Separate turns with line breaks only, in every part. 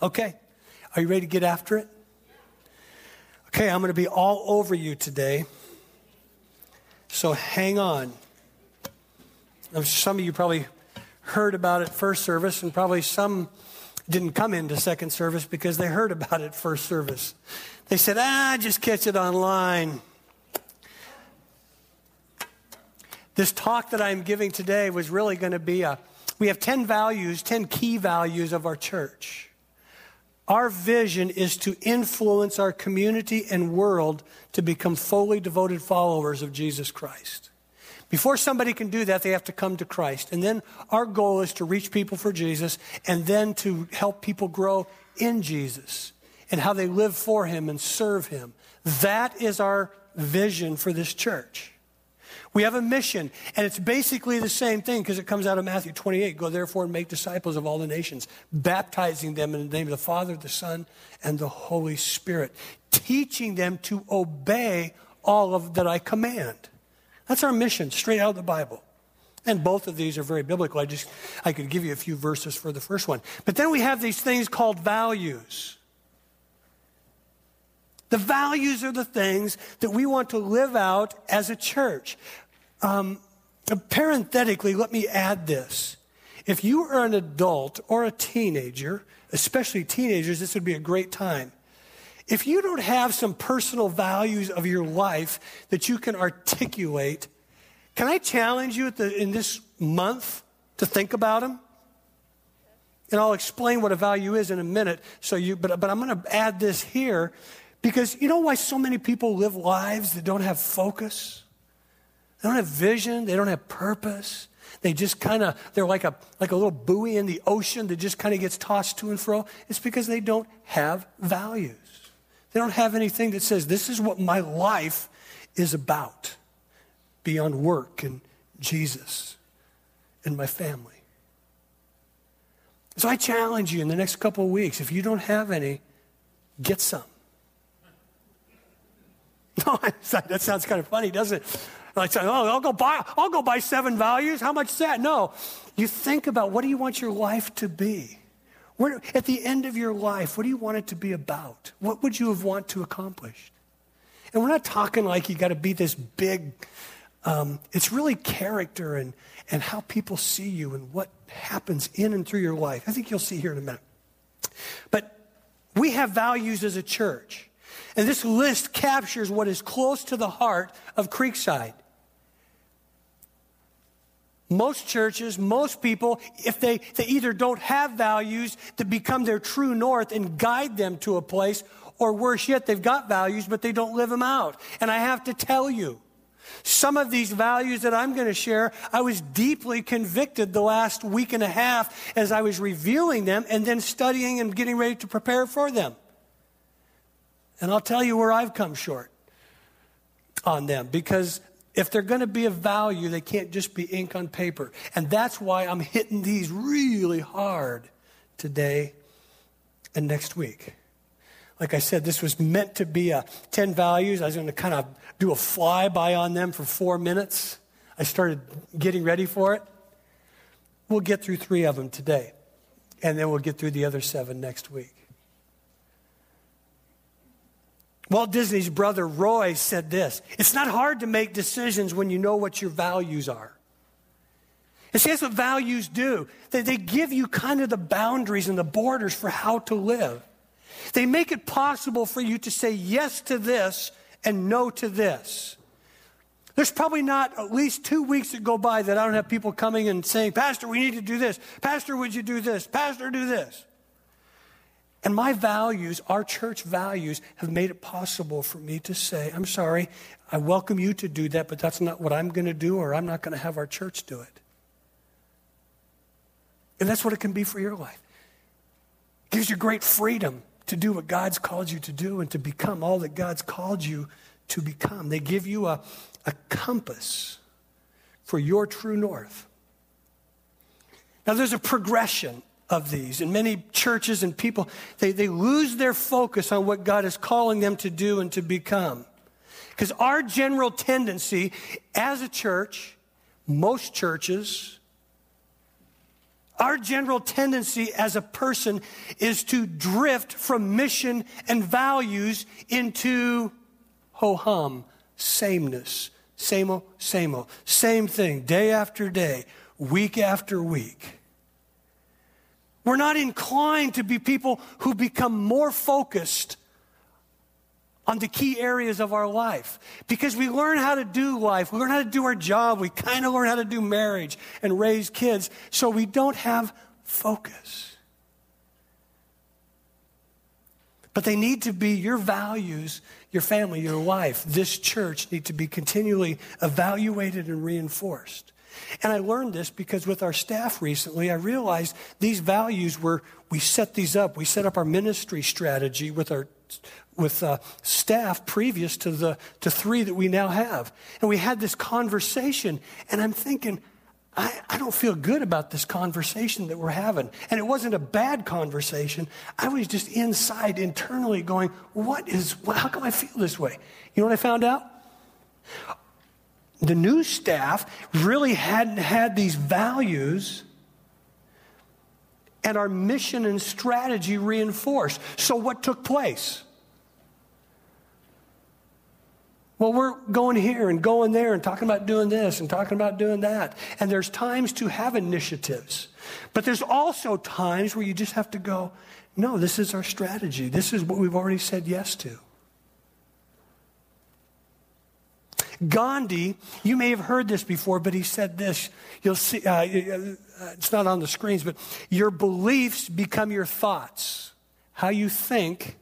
Okay, are you ready to get after it? Okay, I'm going to be all over you today. So hang on. Some of you probably heard about it first service, and probably some didn't come into second service because they heard about it first service. They said, ah, just catch it online. This talk that I'm giving today was really going to be a, we have 10 values, 10 key values of our church. Our vision is to influence our community and world to become fully devoted followers of Jesus Christ. Before somebody can do that, they have to come to Christ. And then our goal is to reach people for Jesus and then to help people grow in Jesus and how they live for Him and serve Him. That is our vision for this church. We have a mission, and it's basically the same thing because it comes out of Matthew 28. Go therefore and make disciples of all the nations, baptizing them in the name of the Father, the Son, and the Holy Spirit, teaching them to obey all of that I command. That's our mission, straight out of the Bible. And both of these are very biblical. I just I could give you a few verses for the first one. But then we have these things called values. The values are the things that we want to live out as a church. Um, parenthetically, let me add this. If you are an adult or a teenager, especially teenagers, this would be a great time. If you don't have some personal values of your life that you can articulate, can I challenge you the, in this month to think about them? And I'll explain what a value is in a minute. So you, but, but I'm going to add this here because you know why so many people live lives that don't have focus? They don't have vision, they don't have purpose. They just kind of, they're like a, like a little buoy in the ocean that just kind of gets tossed to and fro. It's because they don't have values. They don't have anything that says, this is what my life is about beyond work and Jesus and my family. So I challenge you in the next couple of weeks, if you don't have any, get some. No, that sounds kind of funny, doesn't it? Like, oh, I'll go buy, I'll go buy seven values. How much is that? No. You think about what do you want your life to be? Where, at the end of your life, what do you want it to be about? What would you have want to accomplish? And we're not talking like you got to be this big. Um, it's really character and, and how people see you and what happens in and through your life. I think you'll see here in a minute. But we have values as a church. And this list captures what is close to the heart of Creekside. Most churches, most people, if they, they either don't have values that become their true north and guide them to a place, or worse yet, they've got values, but they don't live them out. And I have to tell you, some of these values that I'm going to share, I was deeply convicted the last week and a half as I was reviewing them and then studying and getting ready to prepare for them. And I'll tell you where I've come short on them because if they're going to be of value, they can't just be ink on paper. And that's why I'm hitting these really hard today and next week. Like I said, this was meant to be a 10 values. I was going to kind of do a flyby on them for four minutes. I started getting ready for it. We'll get through three of them today, and then we'll get through the other seven next week. Walt Disney's brother Roy said this It's not hard to make decisions when you know what your values are. And see, that's what values do. They, they give you kind of the boundaries and the borders for how to live. They make it possible for you to say yes to this and no to this. There's probably not at least two weeks that go by that I don't have people coming and saying, Pastor, we need to do this. Pastor, would you do this? Pastor, do this. And my values, our church values, have made it possible for me to say, I'm sorry, I welcome you to do that, but that's not what I'm going to do, or I'm not going to have our church do it. And that's what it can be for your life. It gives you great freedom to do what God's called you to do and to become all that God's called you to become. They give you a, a compass for your true north. Now, there's a progression of these. And many churches and people, they, they lose their focus on what God is calling them to do and to become. Because our general tendency as a church, most churches, Our general tendency as a person is to drift from mission and values into ho hum, sameness, same same same thing, day after day, week after week. We're not inclined to be people who become more focused on the key areas of our life because we learn how to do life. We learn how to do our job. We kind of learn how to do marriage and raise kids. So we don't have focus. But they need to be your values, your family, your life, this church need to be continually evaluated and reinforced. And I learned this because with our staff recently, I realized these values were, we set these up. We set up our ministry strategy with our with uh, staff previous to the to three that we now have. And we had this conversation, and I'm thinking, I, I don't feel good about this conversation that we're having. And it wasn't a bad conversation. I was just inside internally going, what is, how come I feel this way? You know what I found out? The new staff really hadn't had these values and our mission and strategy reinforced. So, what took place? Well, we're going here and going there and talking about doing this and talking about doing that. And there's times to have initiatives. But there's also times where you just have to go, no, this is our strategy. This is what we've already said yes to. Gandhi, you may have heard this before, but he said this. You'll see, uh, uh it's not on the screens, but your beliefs become your thoughts. How you think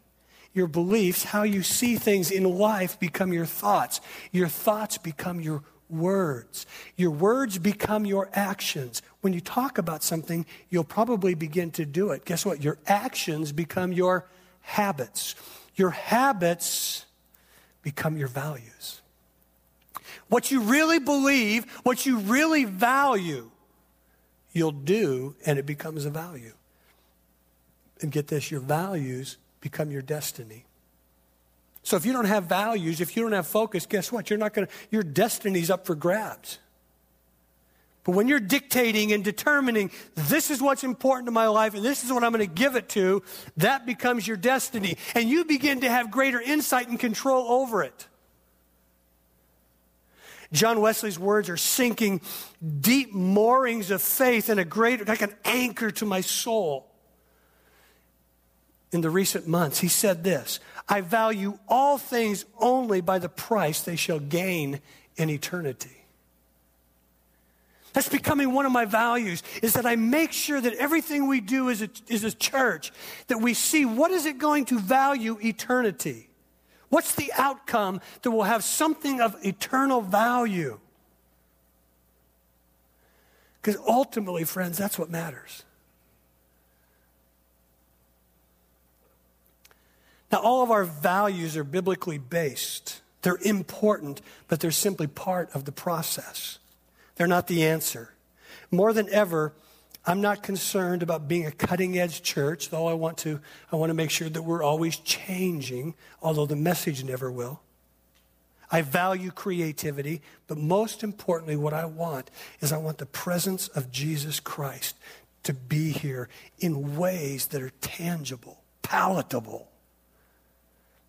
your beliefs, how you see things in life become your thoughts. Your thoughts become your words. Your words become your actions. When you talk about something, you'll probably begin to do it. Guess what? Your actions become your habits. Your habits become your values. What you really believe, what you really value, you'll do, and it becomes a value. And get this your values become your destiny. So if you don't have values, if you don't have focus, guess what? You're not going to, your destiny's up for grabs. But when you're dictating and determining this is what's important to my life and this is what I'm going to give it to, that becomes your destiny. And you begin to have greater insight and control over it. John Wesley's words are sinking deep moorings of faith and a great, like an anchor to my soul in the recent months, he said this I value all things only by the price they shall gain in eternity. That's becoming one of my values is that I make sure that everything we do as a, as a church, that we see what is it going to value eternity? What's the outcome that will have something of eternal value? Because ultimately, friends, that's what matters. Now, all of our values are biblically based. They're important, but they're simply part of the process. They're not the answer. More than ever, I'm not concerned about being a cutting edge church, though I want to, I want to make sure that we're always changing, although the message never will. I value creativity, but most importantly, what I want is I want the presence of Jesus Christ to be here in ways that are tangible, palatable.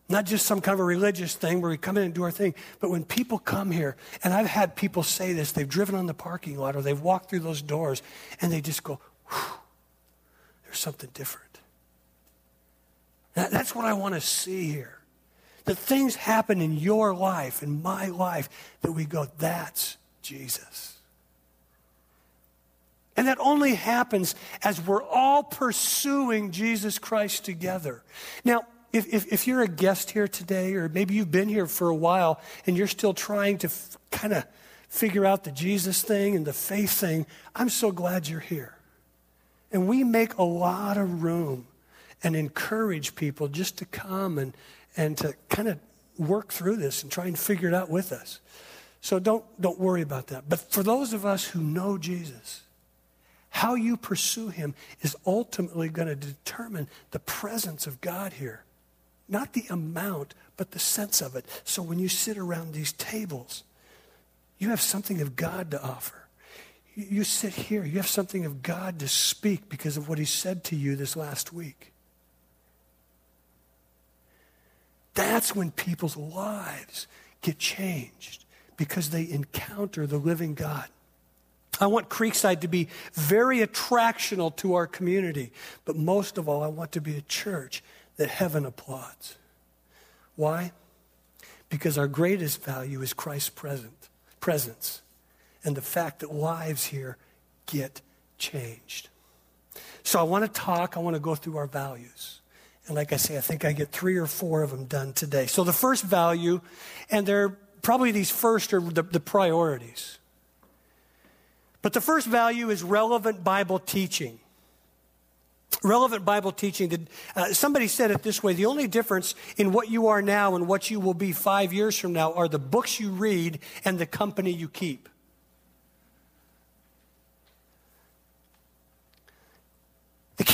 Not just some kind of a religious thing where we come in and do our thing, but when people come here, and I've had people say this, they've driven on the parking lot or they've walked through those doors and they just go, there's something different. That, that's what I want to see here. That things happen in your life, in my life, that we go, that's Jesus. And that only happens as we're all pursuing Jesus Christ together. Now, if, if, if, you're a guest here today, or maybe you've been here for a while and you're still trying to f- kind of figure out the Jesus thing and the faith thing, I'm so glad you're here. And we make a lot of room and encourage people just to come and, and to kind of work through this and try and figure it out with us. So don't, don't worry about that. But for those of us who know Jesus, how you pursue him is ultimately going to determine the presence of God here. Not the amount, but the sense of it. So when you sit around these tables, you have something of God to offer. you sit here. You have something of God to speak because of what He said to you this last week. That's when people's lives get changed because they encounter the living God. I want Creekside to be very attractional to our community, but most of all, I want to be a church that heaven applauds. Why? Because our greatest value is Christ's present, presence and the fact that lives here get changed. So I want to talk, I want to go through our values. And like I say, I think I get three or four of them done today. So the first value, and they're probably these first are the, the priorities. But the first value is relevant Bible teaching. Relevant Bible teaching. Uh, somebody said it this way the only difference in what you are now and what you will be five years from now are the books you read and the company you keep.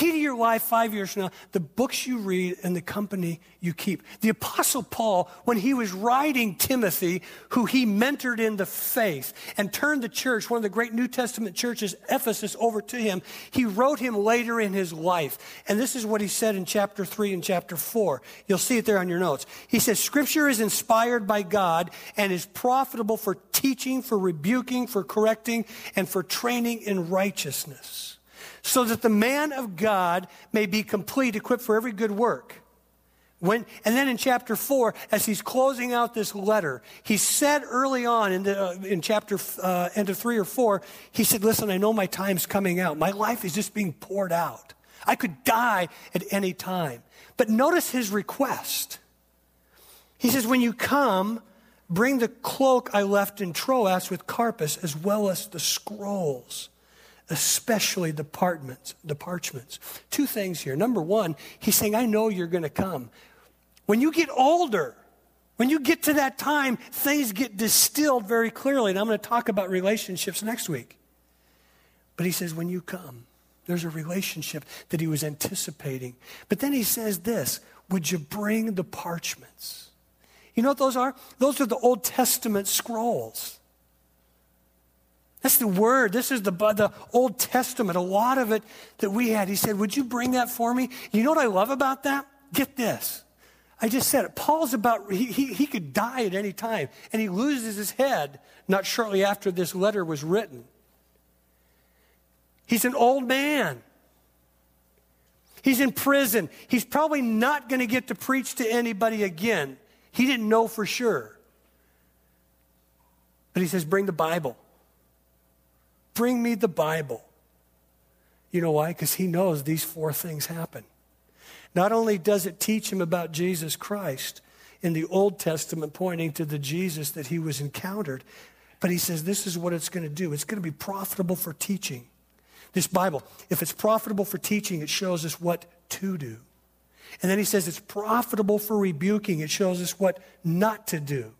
Key to your life five years from now, the books you read and the company you keep. The Apostle Paul, when he was writing Timothy, who he mentored in the faith and turned the church, one of the great New Testament churches, Ephesus, over to him, he wrote him later in his life. And this is what he said in chapter 3 and chapter 4. You'll see it there on your notes. He says, Scripture is inspired by God and is profitable for teaching, for rebuking, for correcting, and for training in righteousness so that the man of God may be complete, equipped for every good work. When, and then in chapter 4, as he's closing out this letter, he said early on in, the, uh, in chapter uh, end of 3 or 4, he said, Listen, I know my time's coming out. My life is just being poured out. I could die at any time. But notice his request. He says, When you come, bring the cloak I left in Troas with Carpus, as well as the scrolls especially the parchments, the parchments. Two things here. Number one, he's saying, I know you're going to come. When you get older, when you get to that time, things get distilled very clearly. And I'm going to talk about relationships next week. But he says, when you come, there's a relationship that he was anticipating. But then he says this Would you bring the parchments? You know what those are? Those are the Old Testament scrolls. That's the word. This is the, the Old Testament, a lot of it that we had. He said, Would you bring that for me? You know what I love about that? Get this. I just said it. Paul's about, he, he, he could die at any time, and he loses his head not shortly after this letter was written. He's an old man. He's in prison. He's probably not going to get to preach to anybody again. He didn't know for sure. But he says, Bring the Bible. Bring me the Bible. You know why? Because he knows these four things happen. Not only does it teach him about Jesus Christ in the Old Testament, pointing to the Jesus that he was encountered, but he says this is what it's going to do. It's going to be profitable for teaching. This Bible, if it's profitable for teaching, it shows us what to do. And then he says it's profitable for rebuking, it shows us what not to do.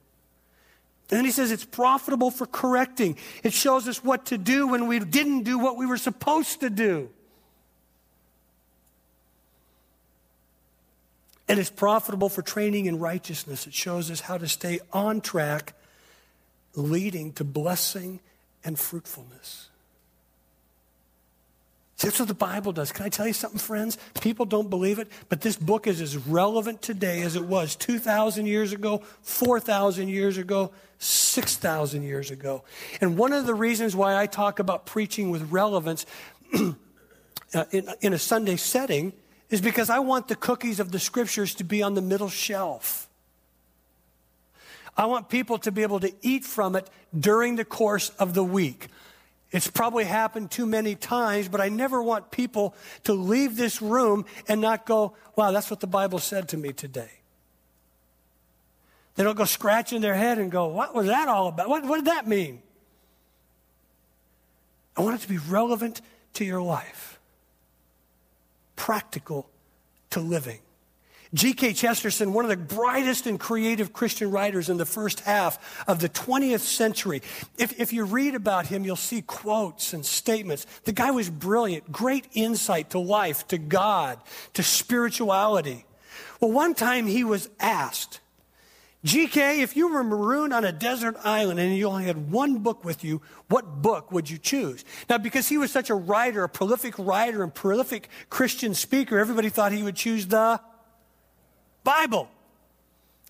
And then he says it's profitable for correcting. It shows us what to do when we didn't do what we were supposed to do. And it's profitable for training in righteousness. It shows us how to stay on track, leading to blessing and fruitfulness. That's what the Bible does. Can I tell you something, friends? People don't believe it, but this book is as relevant today as it was 2,000 years ago, 4,000 years ago, 6,000 years ago. And one of the reasons why I talk about preaching with relevance uh, in, in a Sunday setting is because I want the cookies of the scriptures to be on the middle shelf. I want people to be able to eat from it during the course of the week. It's probably happened too many times, but I never want people to leave this room and not go, wow, that's what the Bible said to me today. They don't go scratching their head and go, what was that all about? What, what did that mean? I want it to be relevant to your life, practical to living. G.K. Chesterton, one of the brightest and creative Christian writers in the first half of the 20th century. If, if you read about him, you'll see quotes and statements. The guy was brilliant, great insight to life, to God, to spirituality. Well, one time he was asked, GK, if you were marooned on a desert island and you only had one book with you, what book would you choose? Now, because he was such a writer, a prolific writer and prolific Christian speaker, everybody thought he would choose the Bible.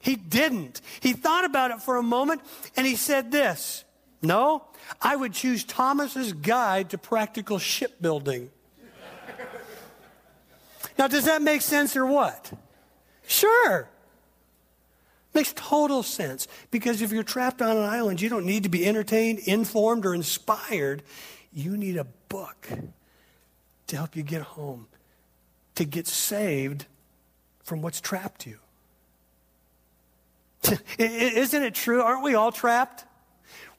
He didn't. He thought about it for a moment and he said this No, I would choose Thomas's Guide to Practical Shipbuilding. now, does that make sense or what? Sure. Makes total sense because if you're trapped on an island, you don't need to be entertained, informed, or inspired. You need a book to help you get home, to get saved from what's trapped you. Isn't it true? Aren't we all trapped?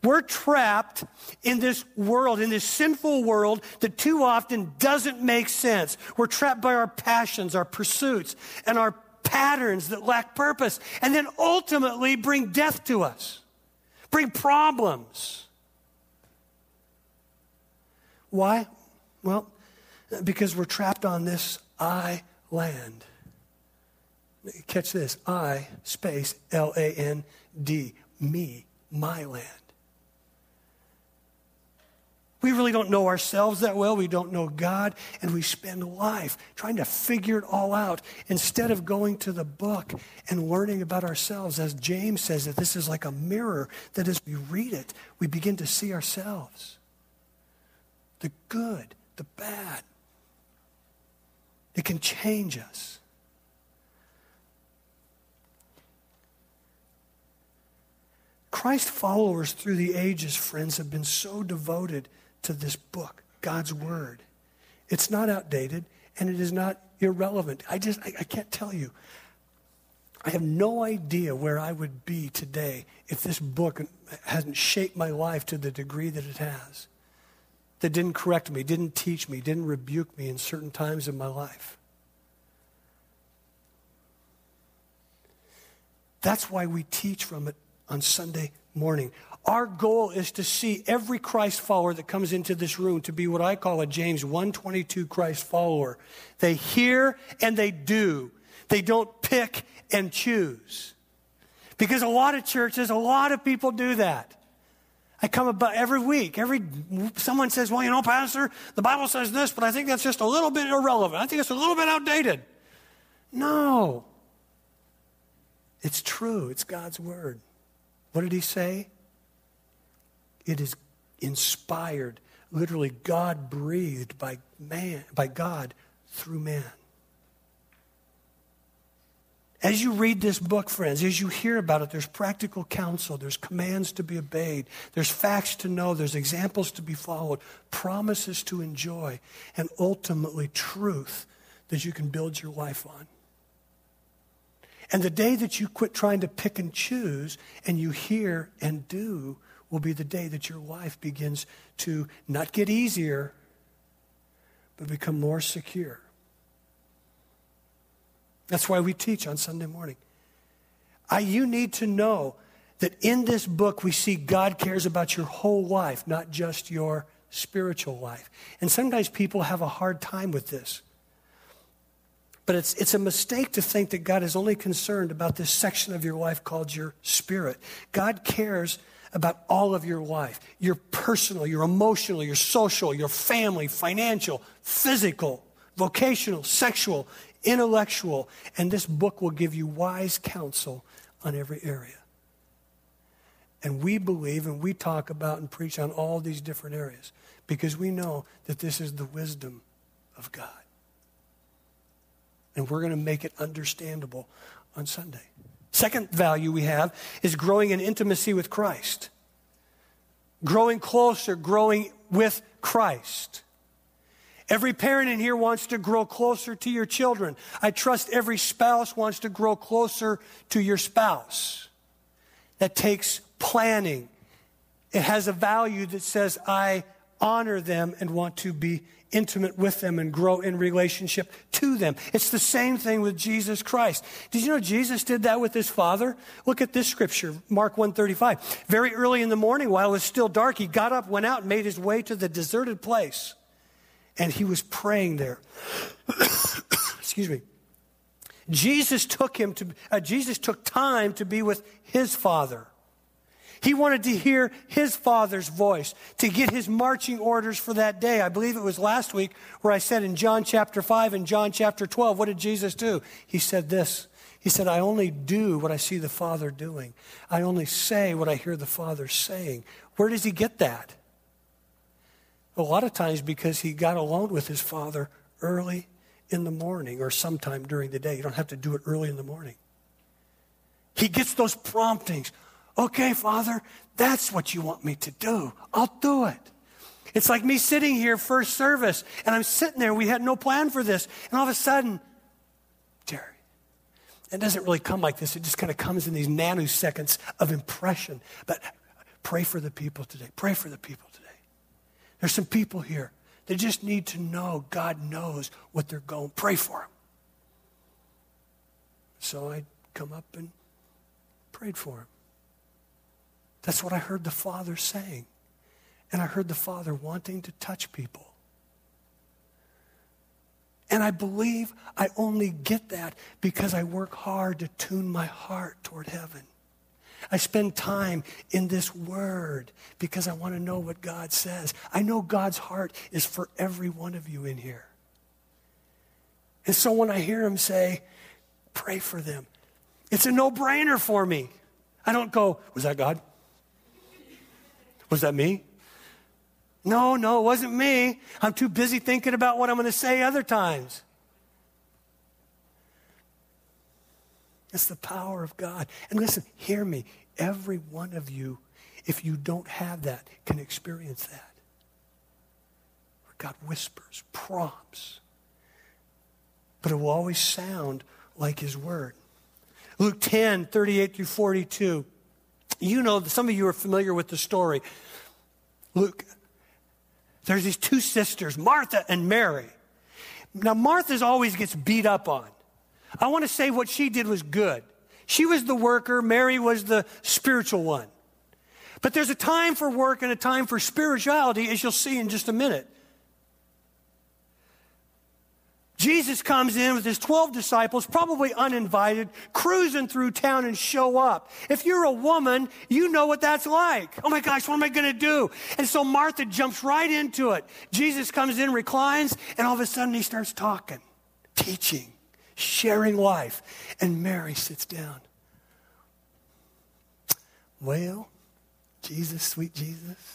We're trapped in this world, in this sinful world that too often doesn't make sense. We're trapped by our passions, our pursuits, and our patterns that lack purpose, and then ultimately bring death to us, bring problems. Why? Well, because we're trapped on this I land. Catch this I space L A N D, me, my land. We really don't know ourselves that well. We don't know God. And we spend life trying to figure it all out instead of going to the book and learning about ourselves. As James says, that this is like a mirror that as we read it, we begin to see ourselves the good, the bad. It can change us. Christ followers through the ages, friends, have been so devoted to this book, God's Word. It's not outdated and it is not irrelevant. I just, I, I can't tell you. I have no idea where I would be today if this book hasn't shaped my life to the degree that it has. That didn't correct me, didn't teach me, didn't rebuke me in certain times of my life. That's why we teach from it on Sunday morning. Our goal is to see every Christ follower that comes into this room to be what I call a James 122 Christ follower. They hear and they do. They don't pick and choose. Because a lot of churches, a lot of people do that. I come about every week. Every someone says, "Well, you know, pastor, the Bible says this, but I think that's just a little bit irrelevant. I think it's a little bit outdated." No. It's true. It's God's word. What did he say? It is inspired, literally God breathed by man, by God through man. As you read this book, friends, as you hear about it, there's practical counsel, there's commands to be obeyed, there's facts to know, there's examples to be followed, promises to enjoy, and ultimately truth that you can build your life on. And the day that you quit trying to pick and choose and you hear and do will be the day that your life begins to not get easier, but become more secure. That's why we teach on Sunday morning. I, you need to know that in this book we see God cares about your whole life, not just your spiritual life. And sometimes people have a hard time with this. But it's, it's a mistake to think that God is only concerned about this section of your life called your spirit. God cares about all of your life your personal, your emotional, your social, your family, financial, physical, vocational, sexual, intellectual. And this book will give you wise counsel on every area. And we believe and we talk about and preach on all these different areas because we know that this is the wisdom of God. And we're going to make it understandable on Sunday. Second value we have is growing in intimacy with Christ. Growing closer, growing with Christ. Every parent in here wants to grow closer to your children. I trust every spouse wants to grow closer to your spouse. That takes planning. It has a value that says, I honor them and want to be intimate with them and grow in relationship to them. It's the same thing with Jesus Christ. Did you know Jesus did that with his Father? Look at this scripture, Mark 135. Very early in the morning, while it was still dark, he got up, went out, and made his way to the deserted place. And he was praying there. Excuse me. Jesus took him to, uh, Jesus took time to be with his father. He wanted to hear his father's voice, to get his marching orders for that day. I believe it was last week where I said in John chapter 5 and John chapter 12, what did Jesus do? He said this. He said, I only do what I see the Father doing. I only say what I hear the Father saying. Where does he get that? A lot of times because he got alone with his Father early in the morning or sometime during the day. You don't have to do it early in the morning. He gets those promptings. Okay, Father, that's what you want me to do. I'll do it. It's like me sitting here first service, and I'm sitting there. We had no plan for this. And all of a sudden, Jerry, it doesn't really come like this. It just kind of comes in these nanoseconds of impression. But pray for the people today. Pray for the people today. There's some people here. They just need to know God knows what they're going. Pray for them. So I come up and prayed for him. That's what I heard the Father saying. And I heard the Father wanting to touch people. And I believe I only get that because I work hard to tune my heart toward heaven. I spend time in this word because I want to know what God says. I know God's heart is for every one of you in here. And so when I hear him say, pray for them, it's a no brainer for me. I don't go, was that God? Was that me? No, no, it wasn't me. I'm too busy thinking about what I'm going to say other times. It's the power of God. And listen, hear me. Every one of you, if you don't have that, can experience that. Where God whispers, prompts. But it will always sound like His Word. Luke 10, 38 through 42. You know, some of you are familiar with the story. Luke, there's these two sisters, Martha and Mary. Now, Martha's always gets beat up on. I want to say what she did was good. She was the worker, Mary was the spiritual one. But there's a time for work and a time for spirituality, as you'll see in just a minute. Jesus comes in with his 12 disciples, probably uninvited, cruising through town and show up. If you're a woman, you know what that's like. Oh my gosh, what am I going to do? And so Martha jumps right into it. Jesus comes in, reclines, and all of a sudden he starts talking, teaching, sharing life. And Mary sits down. Well, Jesus, sweet Jesus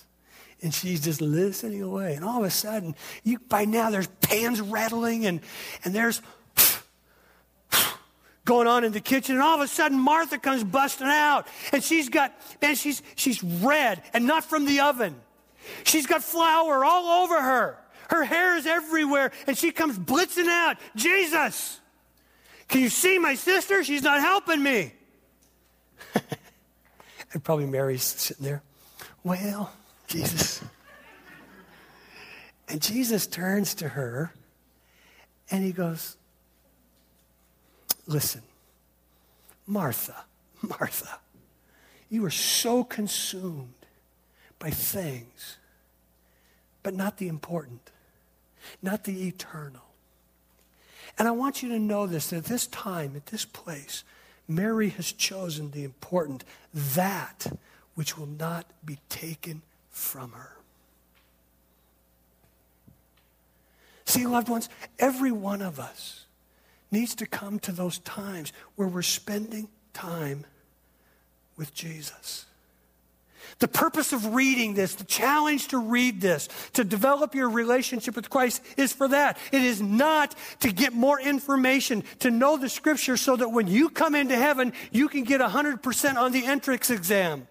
and she's just listening away. And all of a sudden, you by now there's pans rattling and and there's going on in the kitchen, and all of a sudden Martha comes busting out, and she's got man, she's she's red and not from the oven. She's got flour all over her. Her hair is everywhere, and she comes blitzing out. Jesus, can you see my sister? She's not helping me. and probably Mary's sitting there. Well, Jesus. And Jesus turns to her and he goes, Listen, Martha, Martha, you are so consumed by things, but not the important, not the eternal. And I want you to know this that at this time, at this place, Mary has chosen the important, that which will not be taken from her. See, loved ones, every one of us needs to come to those times where we're spending time with Jesus. The purpose of reading this, the challenge to read this, to develop your relationship with Christ is for that. It is not to get more information, to know the scripture so that when you come into heaven, you can get 100% on the entrance exam.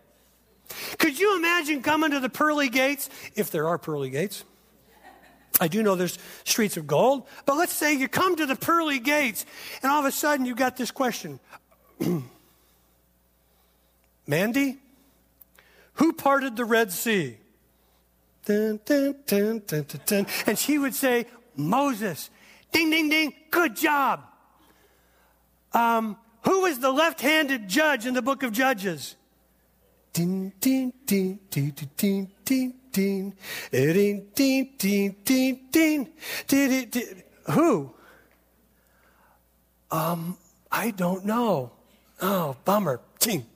Could you imagine coming to the pearly gates, if there are pearly gates? I do know there's streets of gold, but let's say you come to the pearly gates and all of a sudden you got this question Mandy, who parted the Red Sea? Dun, dun, dun, and she would say, Moses. Ding, ding, ding. Good job. Um, who was the left handed judge in the book of Judges? Din, din, din, din, din, din, din, din, din, din, din, din, din, din, Who? Um, I don't know. Oh, bummer. Ting.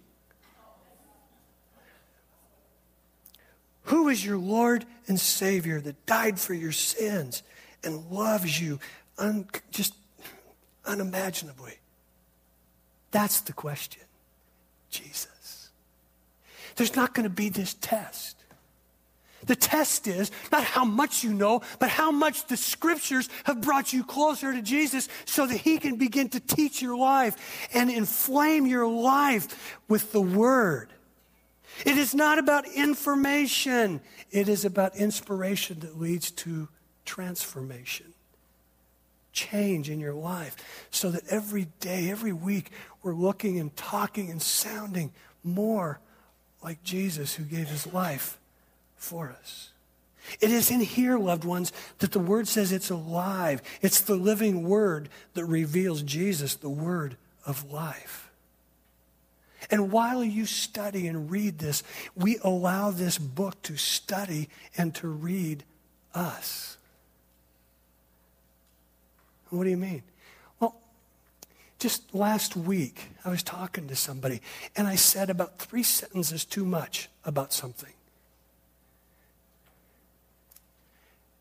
Who is your Lord and Savior that died for your sins and loves you un- just unimaginably? That's the question. Jesus. There's not going to be this test. The test is not how much you know, but how much the scriptures have brought you closer to Jesus so that he can begin to teach your life and inflame your life with the word. It is not about information, it is about inspiration that leads to transformation. Change in your life so that every day, every week, we're looking and talking and sounding more like Jesus who gave his life for us. It is in here, loved ones, that the word says it's alive. It's the living word that reveals Jesus, the word of life. And while you study and read this, we allow this book to study and to read us. What do you mean? Just last week, I was talking to somebody, and I said about three sentences too much about something.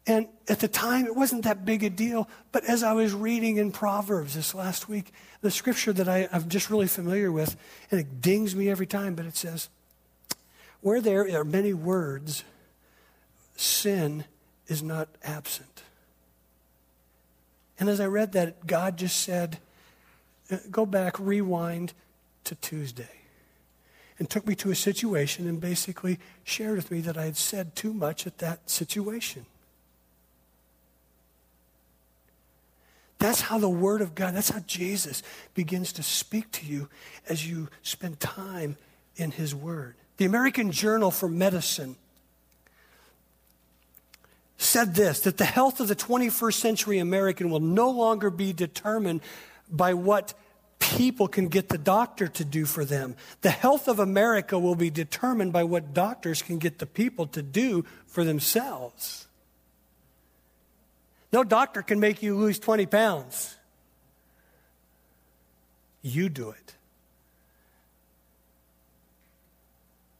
And at the time, it wasn't that big a deal. But as I was reading in Proverbs this last week, the scripture that I, am just really familiar with, and it dings me every time, but it says, Where there are many words, sin is not absent. And as I read that, God just said, Uh, go back, rewind to Tuesday. And took me to a situation and basically shared with me that I had said too much at that situation. That's how the Word of God, that's how Jesus begins to speak to you as you spend time in His Word. The American Journal for Medicine said this that the health of the 21st century American will no longer be determined by what people can get the doctor to do for them. The health of America will be determined by what doctors can get the people to do for themselves. No doctor can make you lose 20 pounds. You do it.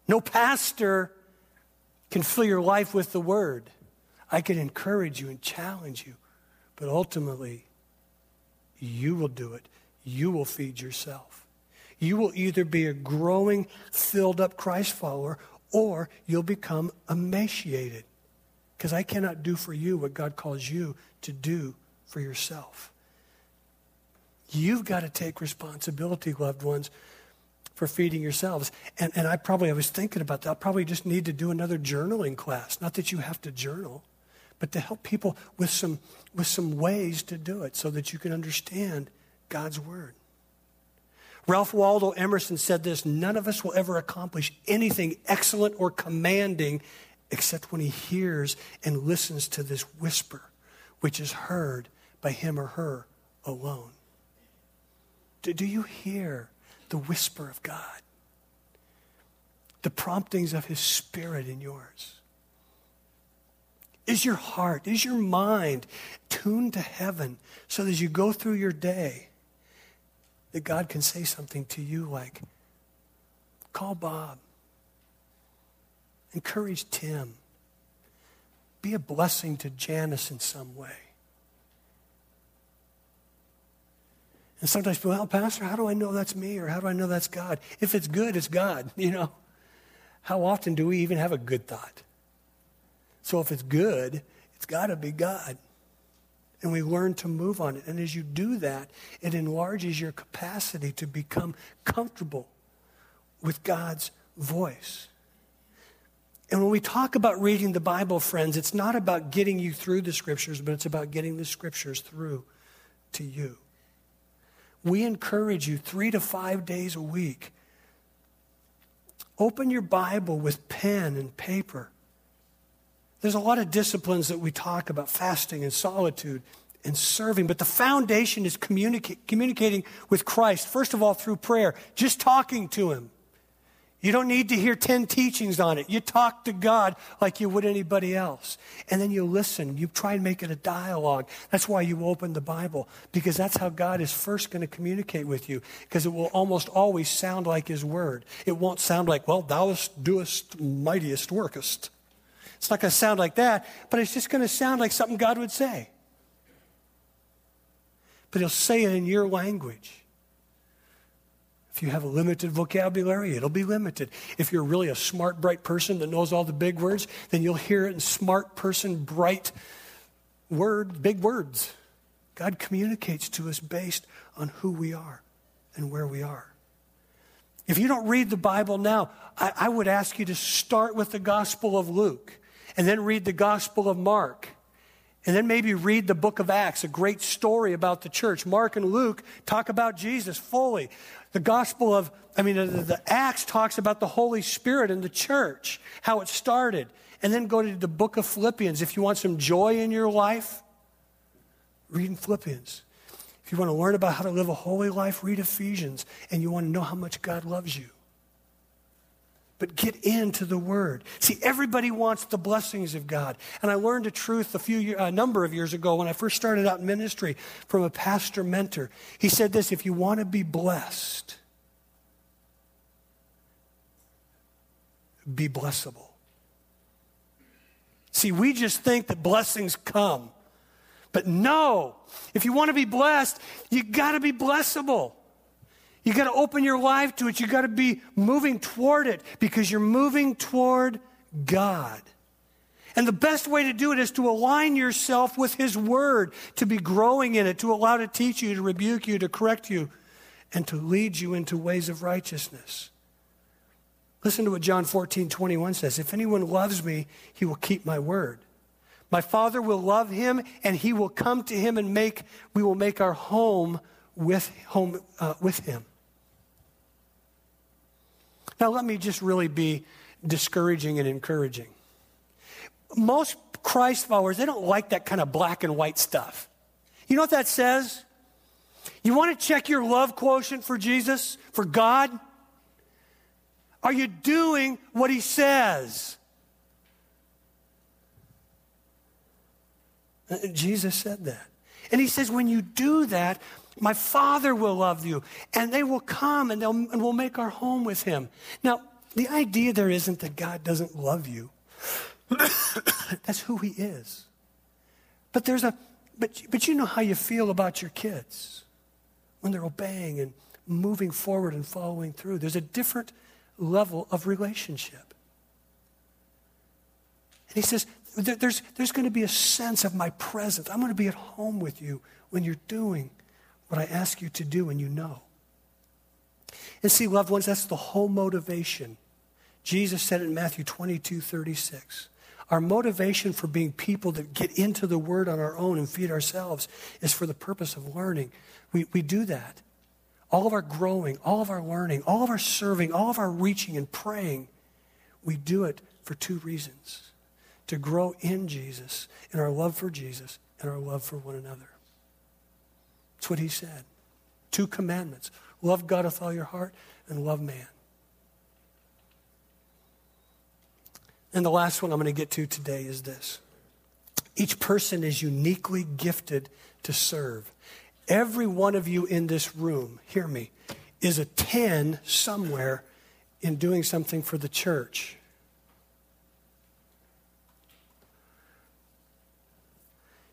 No pastor can fill your life with the word. I can encourage you and challenge you, but ultimately, you will do it. You will feed yourself. You will either be a growing, filled up Christ follower, or you'll become emaciated. Because I cannot do for you what God calls you to do for yourself. You've got to take responsibility, loved ones, for feeding yourselves. And, and I probably, I was thinking about that. I'll probably just need to do another journaling class. Not that you have to journal, but to help people with some, with some ways to do it so that you can understand God's word. Ralph Waldo Emerson said this None of us will ever accomplish anything excellent or commanding except when he hears and listens to this whisper, which is heard by him or her alone. Do, do you hear the whisper of God? The promptings of his spirit in yours? Is your heart, is your mind tuned to heaven so that as you go through your day, that God can say something to you like, call Bob. Encourage Tim. Be a blessing to Janice in some way. And sometimes well, Pastor, how do I know that's me or how do I know that's God? If it's good, it's God, you know. How often do we even have a good thought? So if it's good, it's got to be God. And we learn to move on it. And as you do that, it enlarges your capacity to become comfortable with God's voice. And when we talk about reading the Bible, friends, it's not about getting you through the scriptures, but it's about getting the scriptures through to you. We encourage you three to five days a week. Open your Bible with pen and paper. There's a lot of disciplines that we talk about fasting and solitude and serving, but the foundation is communica- communicating with Christ, first of all, through prayer, just talking to Him You don't need to hear 10 teachings on it. You talk to God like you would anybody else. And then you listen. You try and make it a dialogue. That's why you open the Bible, because that's how God is first going to communicate with you, because it will almost always sound like His Word. It won't sound like, well, thou doest mightiest workest. It's not going to sound like that, but it's just going to sound like something God would say. But He'll say it in your language. If you have a limited vocabulary, it'll be limited. If you're really a smart, bright person that knows all the big words, then you'll hear it in smart person, bright word, big words. God communicates to us based on who we are and where we are. If you don't read the Bible now, I, I would ask you to start with the Gospel of Luke and then read the Gospel of Mark. And then maybe read the book of Acts, a great story about the church. Mark and Luke talk about Jesus fully. The Gospel of, I mean, the, the, Acts talks about the Holy Spirit and the church, how it started. And then go to the book of Philippians. If you want some joy in your life, read in Philippians. If you want to learn about how to live a holy life, read Ephesians. And you want to know how much God loves you. But get into the Word. See, everybody wants the blessings of God. And I learned a truth a few a number of years ago when I first started out in ministry from a pastor mentor. He said this: If you want to be blessed, be blessable. See, we just think that blessings come. But no, if you want to be blessed, you got to be blessable. You got to open your life to it. You got to be moving toward it because you're moving toward God. And the best way to do it is to align yourself with His Word, to be growing in it, to allow to teach you, to rebuke you, to correct you, and to lead you into ways of righteousness. Listen to what John 14, 21 says. If anyone loves me, he will keep my word. My Father will love him, and he will come to him and make, we will make our home with, home, uh, with him. Now, let me just really be discouraging and encouraging. Most Christ followers, they don't like that kind of black and white stuff. You know what that says? You want to check your love quotient for Jesus, for God? Are you doing what he says? Uh, Jesus said that. And he says, when you do that, my Father will love you, and they will come and, they'll, and we'll make our home with him. Now, the idea there isn't that God doesn't love you. That's who he is. But there's a but but you know how you feel about your kids when they're obeying and moving forward and following through. There's a different level of relationship. And he says, there's, there's going to be a sense of my presence. I'm going to be at home with you when you're doing what I ask you to do and you know. And see, loved ones, that's the whole motivation. Jesus said in Matthew 22 36. Our motivation for being people that get into the Word on our own and feed ourselves is for the purpose of learning. We, we do that. All of our growing, all of our learning, all of our serving, all of our reaching and praying, we do it for two reasons to grow in Jesus, in our love for Jesus, and our love for one another. That's what he said. Two commandments love God with all your heart and love man. And the last one I'm going to get to today is this each person is uniquely gifted to serve. Every one of you in this room, hear me, is a 10 somewhere in doing something for the church.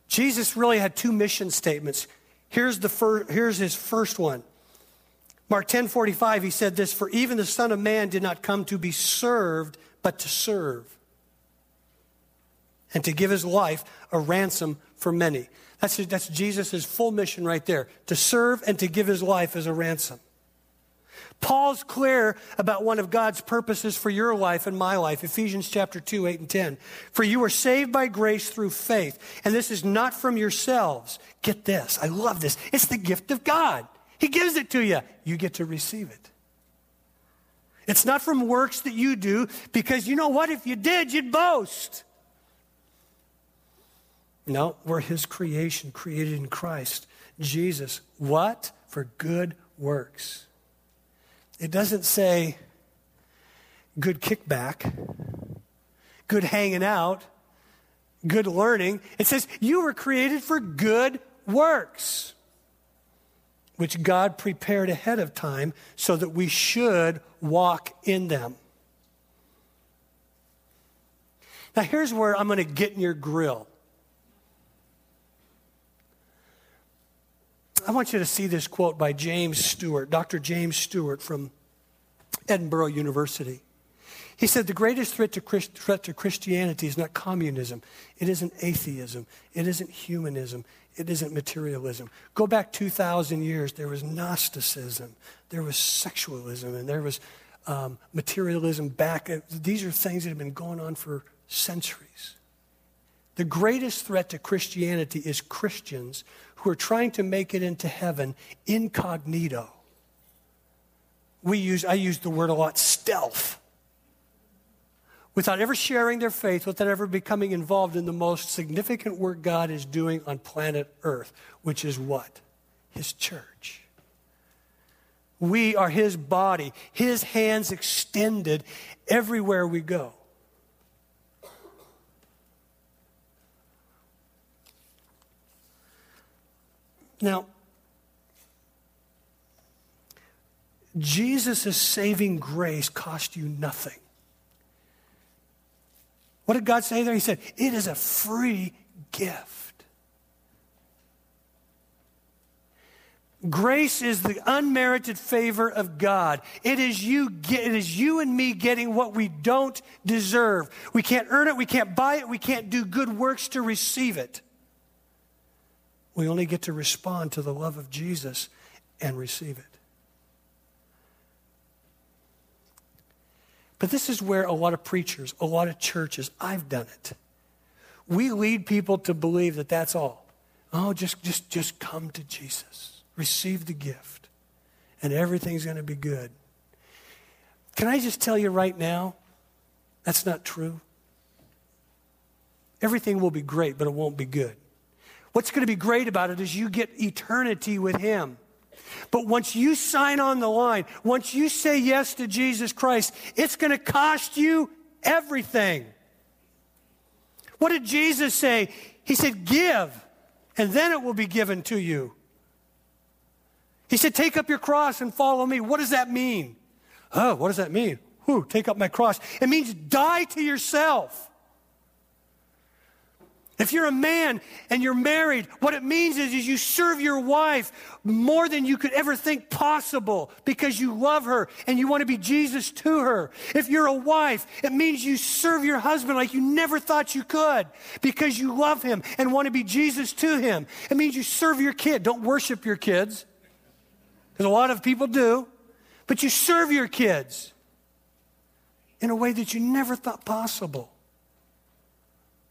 Jesus really had two mission statements. Here's, the fir- here's his first one. Mark 10 45, he said this For even the Son of Man did not come to be served, but to serve, and to give his life a ransom for many. That's, that's Jesus' full mission right there to serve and to give his life as a ransom. Paul's clear about one of God's purposes for your life and my life. Ephesians chapter 2, 8 and 10. For you are saved by grace through faith, and this is not from yourselves. Get this. I love this. It's the gift of God. He gives it to you. You get to receive it. It's not from works that you do, because you know what? If you did, you'd boast. No, we're his creation, created in Christ. Jesus. What? For good works. It doesn't say, good kickback, good hanging out, good learning. It says you were created for good works, which God prepared ahead of time so that we should walk in them. Now, here's where I'm going to get in your grill. I want you to see this quote by James Stewart, Dr. James Stewart from Edinburgh University. He said, The greatest threat to, Christ, threat to Christianity is not communism, it isn't atheism, it isn't humanism, it isn't materialism. Go back 2,000 years, there was Gnosticism, there was sexualism, and there was um, materialism back. These are things that have been going on for centuries. The greatest threat to Christianity is Christians who are trying to make it into heaven incognito. We use, I use the word a lot, stealth. Without ever sharing their faith, without ever becoming involved in the most significant work God is doing on planet Earth, which is what? His church. We are His body, His hands extended everywhere we go. Now, Jesus' saving grace cost you nothing. What did God say there? He said, It is a free gift. Grace is the unmerited favor of God. It is you it is you and me getting what we don't deserve. We can't earn it, we can't buy it, we can't do good works to receive it. We only get to respond to the love of Jesus and receive it. But this is where a lot of preachers, a lot of churches, I've done it. We lead people to believe that that's all. Oh, just just just come to Jesus. Receive the gift and everything's going to be good. Can I just tell you right now? That's not true. Everything will be great, but it won't be good. What's going to be great about it is you get eternity with Him. But once you sign on the line, once you say yes to Jesus Christ, it's going to cost you everything. What did Jesus say? He said, Give, and then it will be given to you. He said, Take up your cross and follow me. What does that mean? Oh, what does that mean? Whew, take up my cross. It means die to yourself. If you're a man and you're married, what it means is, is you serve your wife more than you could ever think possible because you love her and you want to be Jesus to her. If you're a wife, it means you serve your husband like you never thought you could because you love him and want to be Jesus to him. It means you serve your kid. Don't worship your kids because a lot of people do, but you serve your kids in a way that you never thought possible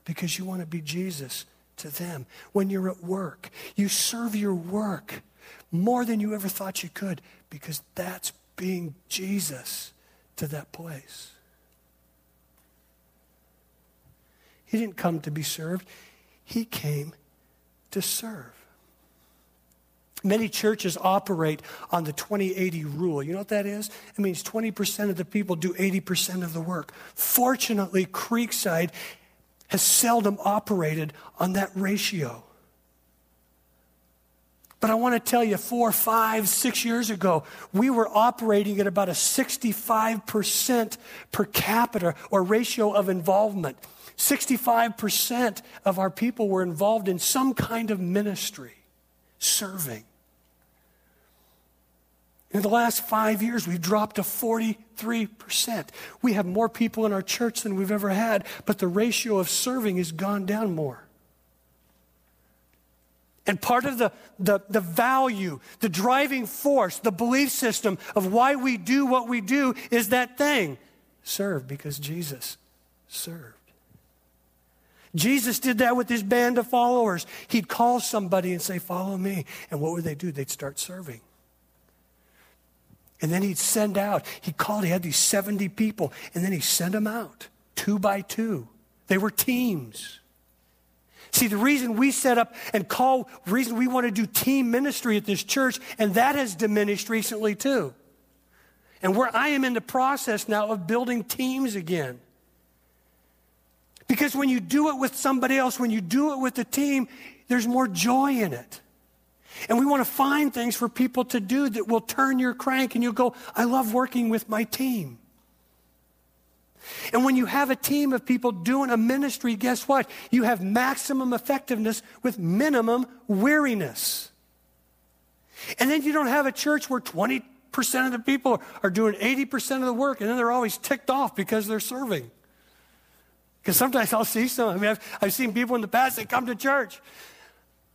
because you want to be Jesus to them. When you're at work, you serve your work more than you ever thought you could because that's being Jesus to that place. He didn't come to be served, He came to serve. Many churches operate on the 20 80 rule. You know what that is? It means 20% of the people do 80% of the work. Fortunately, Creekside has seldom operated on that ratio. But I want to tell you, four, five, six years ago, we were operating at about a 65% per capita or ratio of involvement. 65% of our people were involved in some kind of ministry, serving. In the last five years, we've dropped to 43%. We have more people in our church than we've ever had, but the ratio of serving has gone down more. And part of the, the, the, value, the driving force, the belief system of why we do what we do is that thing serve because Jesus served. Jesus did that with his band of followers. He'd call somebody and say, Follow me. And what would they do? They'd start serving. And then he'd send out, he called, he had these 70 people, and then he sent them out two by two. They were teams. See, the reason we set up and call, reason we want to do team ministry at this church, and that has diminished recently too, And where I am in the process now of building teams again. Because when you do it with somebody else, when you do it with a team, there's more joy in it. And we want to find things for people to do that will turn your crank and you'll go, I love working with my team. And when you have a team of people doing a ministry, guess what? You have maximum effectiveness with minimum weariness. And then you don't have a church where 20% of the people are doing 80% of the work and then they're always ticked off because they're serving. Because sometimes I'll see some, I mean, I've, I've seen people in the past, that come to church.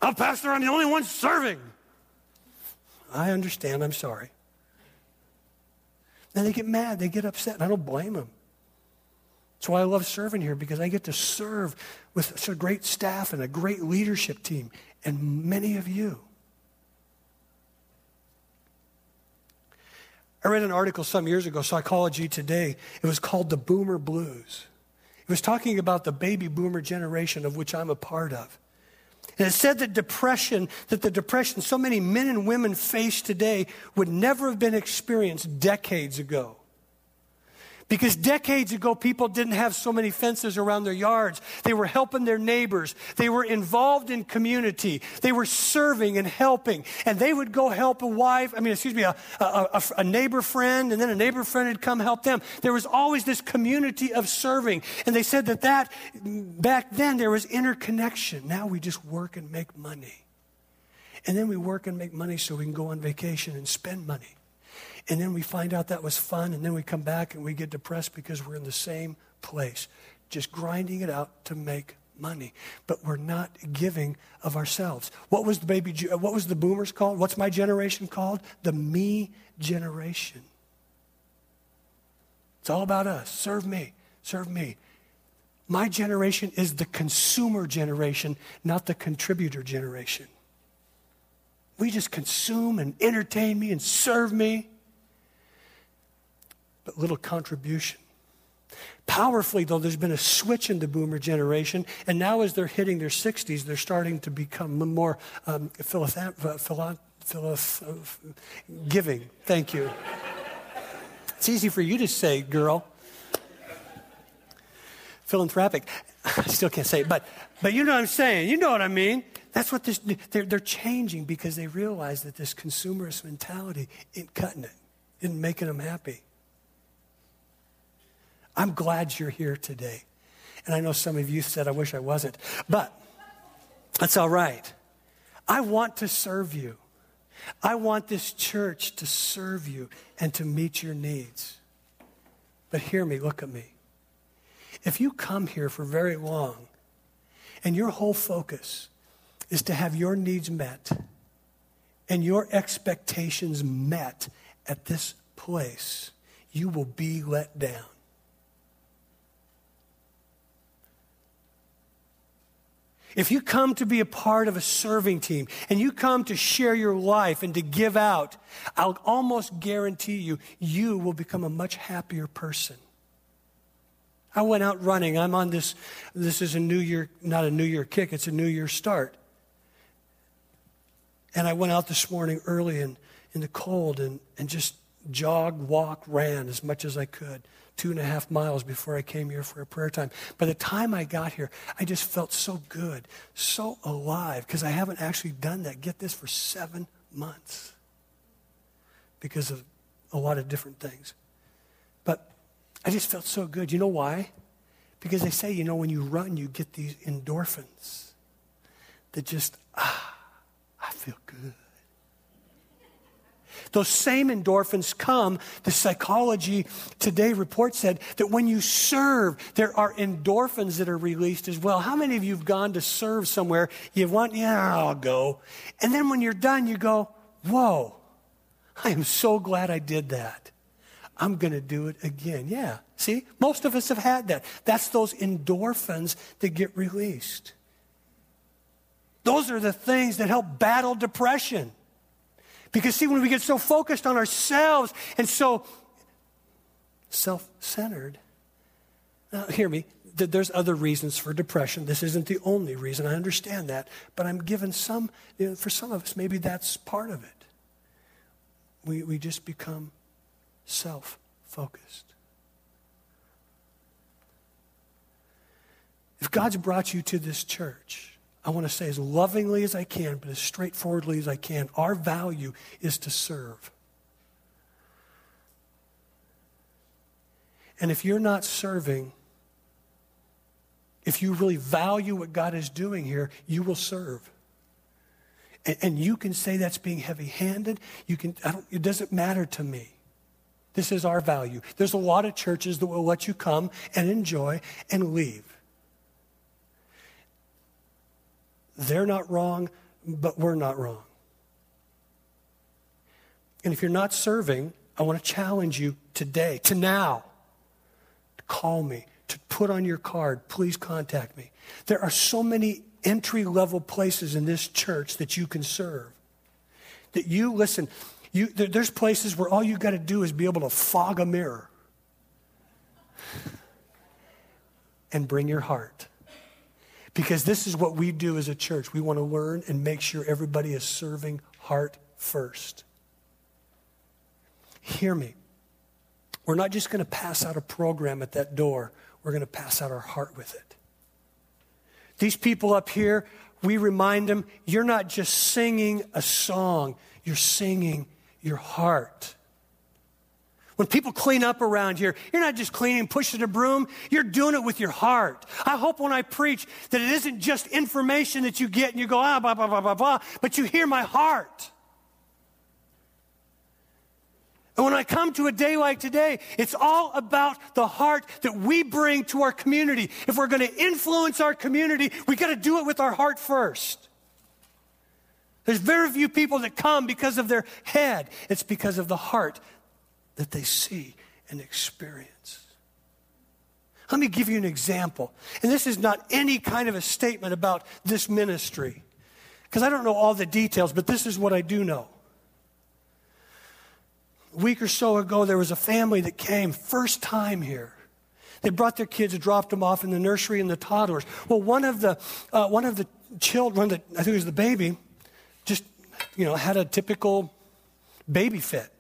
Oh, Pastor, I'm the only one serving. I understand, I'm sorry. Then they get mad, they get upset, and I don't blame them. That's why I love serving here because I get to serve with such a great staff and a great leadership team, and many of you. I read an article some years ago, Psychology Today. It was called The Boomer Blues. It was talking about the baby boomer generation of which I'm a part of. And it said that depression, that the depression so many men and women face today would never have been experienced decades ago. Because decades ago, people didn't have so many fences around their yards. They were helping their neighbors. They were involved in community. They were serving and helping. And they would go help a wife, I mean, excuse me, a, a, a, a neighbor friend, and then a neighbor friend would come help them. There was always this community of serving. And they said that that, back then, there was interconnection. Now we just work and make money. And then we work and make money so we can go on vacation and spend money. And then we find out that was fun, and then we come back and we get depressed because we're in the same place, just grinding it out to make money. But we're not giving of ourselves. What was the baby, uh, what was the boomers called? What's my generation called? The me generation. It's all about us. Serve me. Serve me. My generation is the consumer generation, not the contributor generation. We just consume and entertain me and serve me but little contribution. Powerfully, though, there's been a switch in the boomer generation, and now as they're hitting their 60s, they're starting to become more um, giving. Thank you. It's easy for you to say, girl. Philanthropic. I still can't say it, but, but you know what I'm saying. You know what I mean. That's what this, they're, they're changing because they realize that this consumerist mentality ain't cutting it, isn't making them happy. I'm glad you're here today. And I know some of you said, I wish I wasn't, but that's all right. I want to serve you. I want this church to serve you and to meet your needs. But hear me, look at me. If you come here for very long and your whole focus is to have your needs met and your expectations met at this place, you will be let down. If you come to be a part of a serving team and you come to share your life and to give out, I'll almost guarantee you, you will become a much happier person. I went out running. I'm on this, this is a new year, not a new year kick, it's a new year start. And I went out this morning early in, in the cold and, and just jogged, walked, ran as much as I could two and a half miles before I came here for a prayer time. By the time I got here, I just felt so good, so alive, because I haven't actually done that. Get this for seven months because of a lot of different things. But I just felt so good. You know why? Because they say, you know, when you run, you get these endorphins that just, ah, I feel good. Those same endorphins come, the Psychology Today report said that when you serve, there are endorphins that are released as well. How many of you have gone to serve somewhere? You want, yeah, I'll go. And then when you're done, you go, whoa, I am so glad I did that. I'm going to do it again. Yeah. See, most of us have had that. That's those endorphins that get released. Those are the things that help battle depression. Because, see, when we get so focused on ourselves and so self centered, now hear me, there's other reasons for depression. This isn't the only reason. I understand that. But I'm given some, you know, for some of us, maybe that's part of it. We, we just become self focused. If God's brought you to this church, I want to say as lovingly as I can, but as straightforwardly as I can, our value is to serve. And if you're not serving, if you really value what God is doing here, you will serve. And, and you can say that's being heavy handed. You can, it doesn't matter to me. This is our value. There's a lot of churches that will let you come and enjoy and leave. They're not wrong, but we're not wrong. And if you're not serving, I want to challenge you today, to now, to call me, to put on your card, please contact me. There are so many entry level places in this church that you can serve. That you, listen, you, there, there's places where all you got to do is be able to fog a mirror and bring your heart. Because this is what we do as a church. We want to learn and make sure everybody is serving heart first. Hear me. We're not just going to pass out a program at that door, we're going to pass out our heart with it. These people up here, we remind them you're not just singing a song, you're singing your heart. When people clean up around here, you're not just cleaning, pushing a broom, you're doing it with your heart. I hope when I preach that it isn't just information that you get and you go, ah, blah, blah, blah, blah, blah, but you hear my heart. And when I come to a day like today, it's all about the heart that we bring to our community. If we're going to influence our community, we got to do it with our heart first. There's very few people that come because of their head. It's because of the heart that they see and experience. Let me give you an example. And this is not any kind of a statement about this ministry, because I don't know all the details, but this is what I do know. A week or so ago, there was a family that came, first time here. They brought their kids, dropped them off in the nursery and the toddlers. Well, one of the, uh, one of the children, that I think it was the baby, just, you know, had a typical baby fit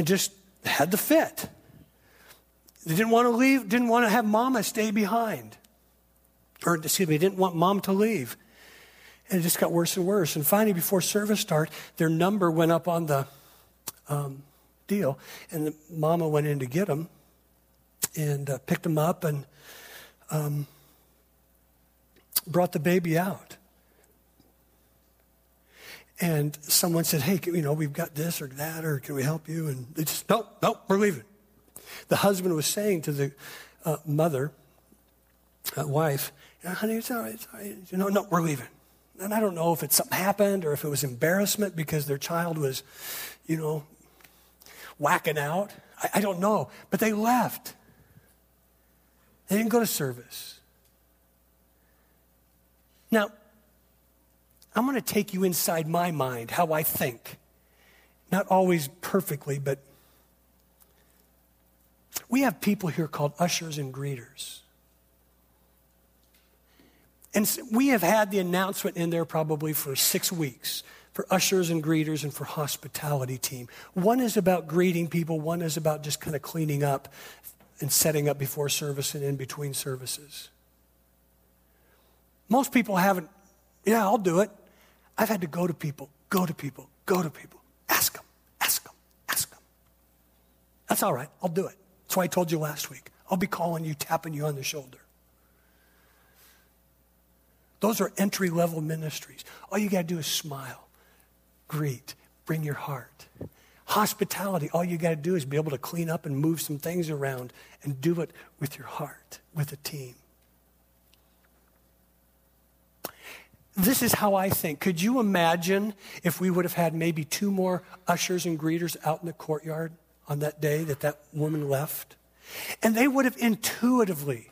and just had the fit. They didn't want to leave, didn't want to have mama stay behind. Or, excuse me, didn't want mom to leave. And it just got worse and worse. And finally, before service start, their number went up on the um, deal. And the mama went in to get them and uh, picked them up and um, brought the baby out. And someone said, Hey, you know, we've got this or that, or can we help you? And they just, Nope, nope, we're leaving. The husband was saying to the uh, mother, uh, wife, honey, it's all right, it's all right. You know, no, we're leaving. And I don't know if it something happened or if it was embarrassment because their child was, you know, whacking out. I, I don't know. But they left. They didn't go to service. Now, I'm going to take you inside my mind, how I think. Not always perfectly, but we have people here called ushers and greeters. And we have had the announcement in there probably for six weeks for ushers and greeters and for hospitality team. One is about greeting people, one is about just kind of cleaning up and setting up before service and in between services. Most people haven't, yeah, I'll do it. I've had to go to people, go to people, go to people, ask them, ask them, ask them. That's all right. I'll do it. That's why I told you last week. I'll be calling you, tapping you on the shoulder. Those are entry level ministries. All you got to do is smile, greet, bring your heart. Hospitality, all you got to do is be able to clean up and move some things around and do it with your heart, with a team. This is how I think. Could you imagine if we would have had maybe two more ushers and greeters out in the courtyard on that day that that woman left? And they would have intuitively,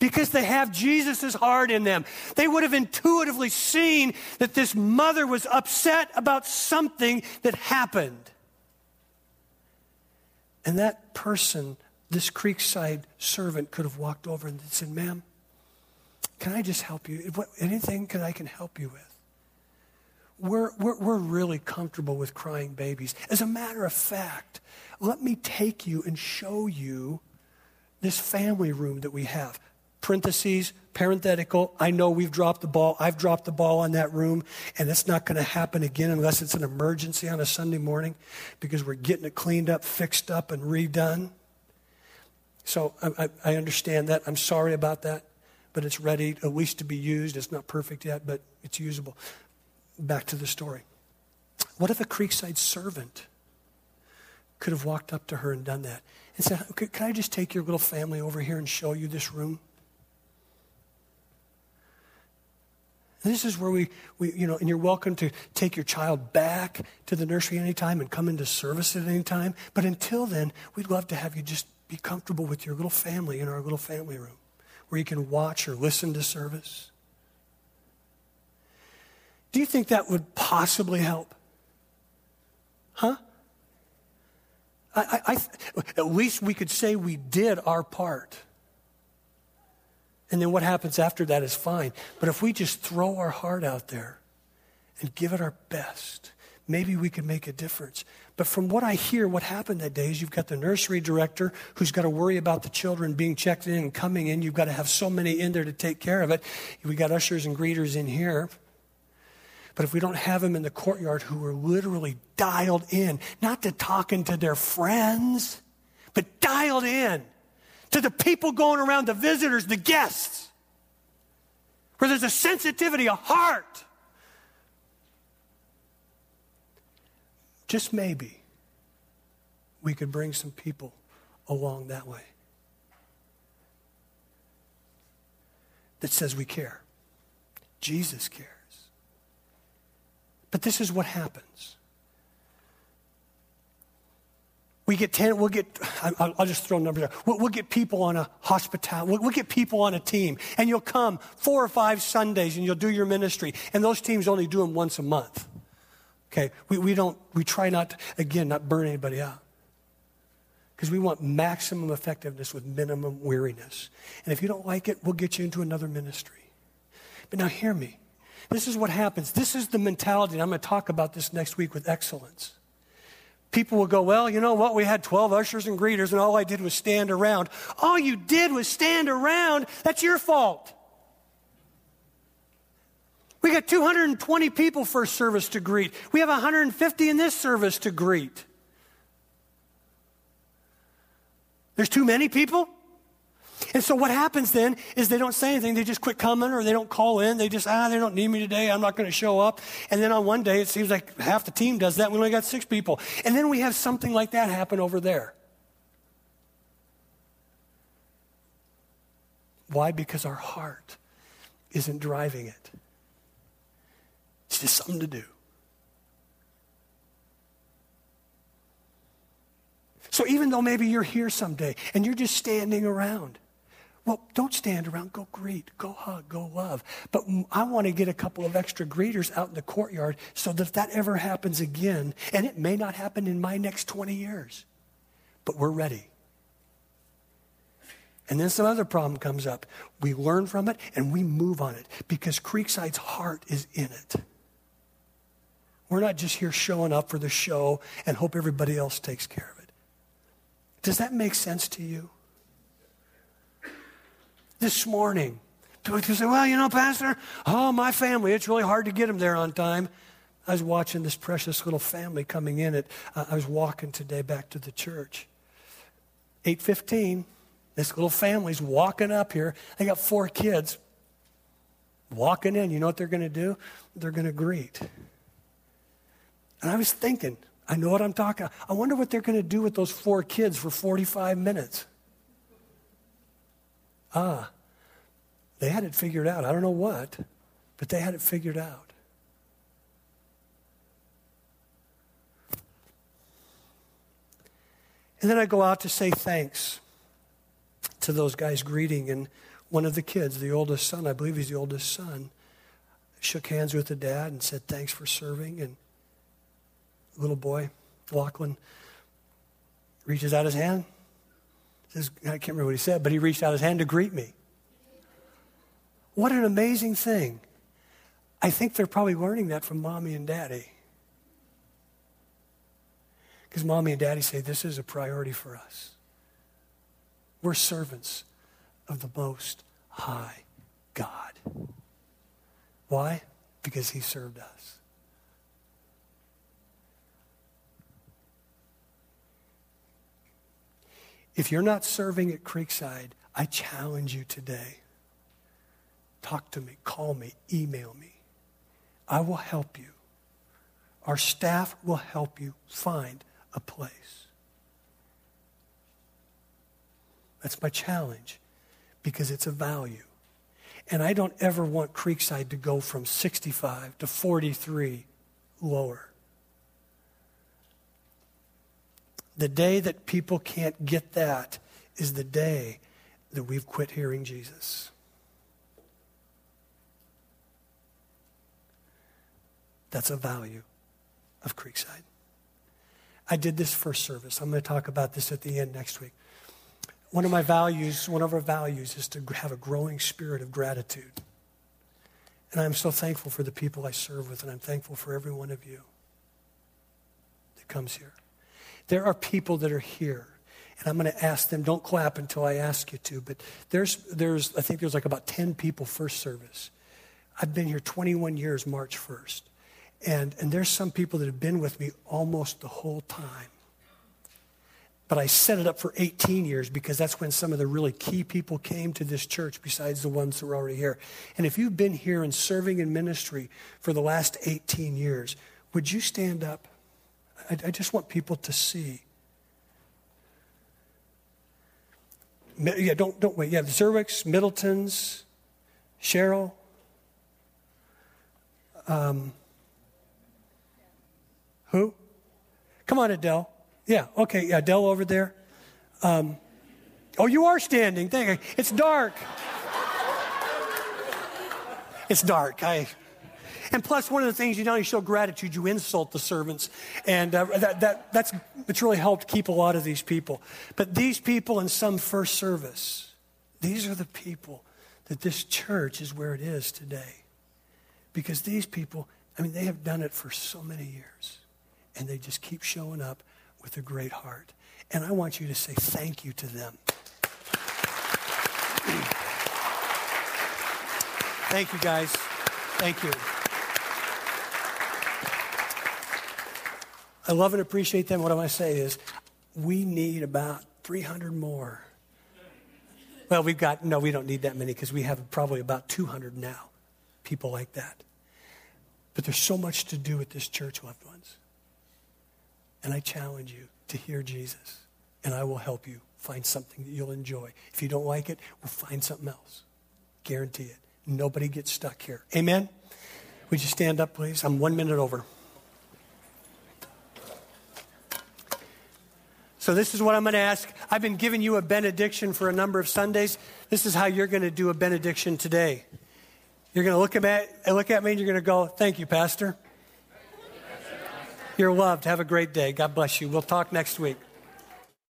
because they have Jesus' heart in them, they would have intuitively seen that this mother was upset about something that happened. And that person, this Creekside servant, could have walked over and said, Ma'am, can I just help you? What, anything can I can help you with? we're, we're, we're really comfortable with crying babies. As a matter of fact, let me take you and show you this family room that we have. Parentheses, parenthetical, I know we've dropped the ball. I've dropped the ball on that room, and it's not going to happen again unless it's an emergency on a Sunday morning because we're getting it cleaned up, fixed up, and redone. So I, I understand that. I'm sorry about that, but it's ready at least to be used. It's not perfect yet, but it's usable. Back to the story. What if a Creekside servant could have walked up to her and done that and said, Can I just take your little family over here and show you this room? This is where we, we, you know, and you're welcome to take your child back to the nursery anytime and come into service at any time. But until then, we'd love to have you just be comfortable with your little family in our little family room where you can watch or listen to service. Do you think that would possibly help? Huh? I, I, I, at least we could say we did our part. And then what happens after that is fine. But if we just throw our heart out there and give it our best, maybe we could make a difference. But from what I hear, what happened that day is you've got the nursery director who's got to worry about the children being checked in and coming in. You've got to have so many in there to take care of it. We got ushers and greeters in here. But if we don't have them in the courtyard who are literally dialed in, not to talking to their friends, but dialed in to the people going around, the visitors, the guests, where there's a sensitivity, a heart. Just maybe we could bring some people along that way that says we care. Jesus cares. But this is what happens. We get 10, we'll get, I'll, just throw numbers there. We'll, we'll, get people on a hospital, we'll, we'll, get people on a team, and you'll come four or five Sundays and you'll do your ministry. And those teams only do them once a month. Okay, we, we don't, we try not, to, again, not burn anybody out. Because we want maximum effectiveness with minimum weariness. And if you don't like it, we'll get you into another ministry. But now hear me. This is what happens. This is the mentality. And I'm going to talk about this next week with excellence. People will go, Well, you know what? We had 12 ushers and greeters, and all I did was stand around. All you did was stand around. That's your fault. We got 220 people first service to greet. We have 150 in this service to greet. There's too many people? And so what happens then is they don't say anything. They just quit coming or they don't call in. They just, ah, they don't need me today. I'm not going to show up. And then on one day, it seems like half the team does that. We only got six people. And then we have something like that happen over there. Why? Because our heart isn't driving it. Just something to do. So even though maybe you're here someday and you're just standing around, well, don't stand around. Go greet, go hug, go love. But I want to get a couple of extra greeters out in the courtyard so that if that ever happens again, and it may not happen in my next 20 years, but we're ready. And then some other problem comes up. We learn from it and we move on it because Creekside's heart is in it. We're not just here showing up for the show and hope everybody else takes care of it. Does that make sense to you? this morning. People say, well, you know, Pastor, oh, my family, it's really hard to get them there on time. I was watching this precious little family coming in. At, uh, I was walking today back to the church. 8.15, this little family's walking up here. They got four kids walking in. You know what they're going to do? They're going to greet. And I was thinking, I know what I'm talking I wonder what they're going to do with those four kids for 45 minutes. Ah, they had it figured out. I don't know what, but they had it figured out. And then I go out to say thanks to those guys greeting, and one of the kids, the oldest son, I believe he's the oldest son, shook hands with the dad and said thanks for serving. And little boy, Lachlan, reaches out his hand, says, I can't remember what he said, but he reached out his hand to greet me. What an amazing thing. I think they're probably learning that from mommy and daddy. Because mommy and daddy say this is a priority for us. We're servants of the Most High God. Why? Because He served us. If you're not serving at Creekside, I challenge you today. Talk to me, call me, email me. I will help you. Our staff will help you find a place. That's my challenge because it's a value. And I don't ever want Creekside to go from 65 to 43 lower. The day that people can't get that is the day that we've quit hearing Jesus. That's a value of Creekside. I did this first service. I'm going to talk about this at the end next week. One of my values, one of our values, is to have a growing spirit of gratitude. And I'm so thankful for the people I serve with, and I'm thankful for every one of you that comes here. There are people that are here, and I'm going to ask them, don't clap until I ask you to, but there's, there's I think there's like about 10 people first service. I've been here 21 years, March 1st. And, and there's some people that have been with me almost the whole time. But I set it up for 18 years because that's when some of the really key people came to this church besides the ones that were already here. And if you've been here and serving in ministry for the last 18 years, would you stand up? I, I just want people to see. Yeah, don't, don't wait. Yeah, Zerwicks, Middletons, Cheryl. Um, who? Come on, Adele. Yeah, okay, yeah, Adele over there. Um, oh, you are standing. Thank you. It's dark. it's dark. I. And plus, one of the things you don't show gratitude, you insult the servants, and uh, that, that that's it's really helped keep a lot of these people. But these people in some first service, these are the people that this church is where it is today, because these people, I mean, they have done it for so many years and they just keep showing up with a great heart. And I want you to say thank you to them. Thank you, guys. Thank you. I love and appreciate them. What I want to say is we need about 300 more. Well, we've got, no, we don't need that many because we have probably about 200 now, people like that. But there's so much to do at this church, loved ones. And I challenge you to hear Jesus, and I will help you find something that you'll enjoy. If you don't like it, we'll find something else. Guarantee it. Nobody gets stuck here. Amen? Would you stand up, please? I'm one minute over. So, this is what I'm going to ask. I've been giving you a benediction for a number of Sundays. This is how you're going to do a benediction today. You're going to look at, look at me and you're going to go, Thank you, Pastor. You're loved. Have a great day. God bless you. We'll talk next week.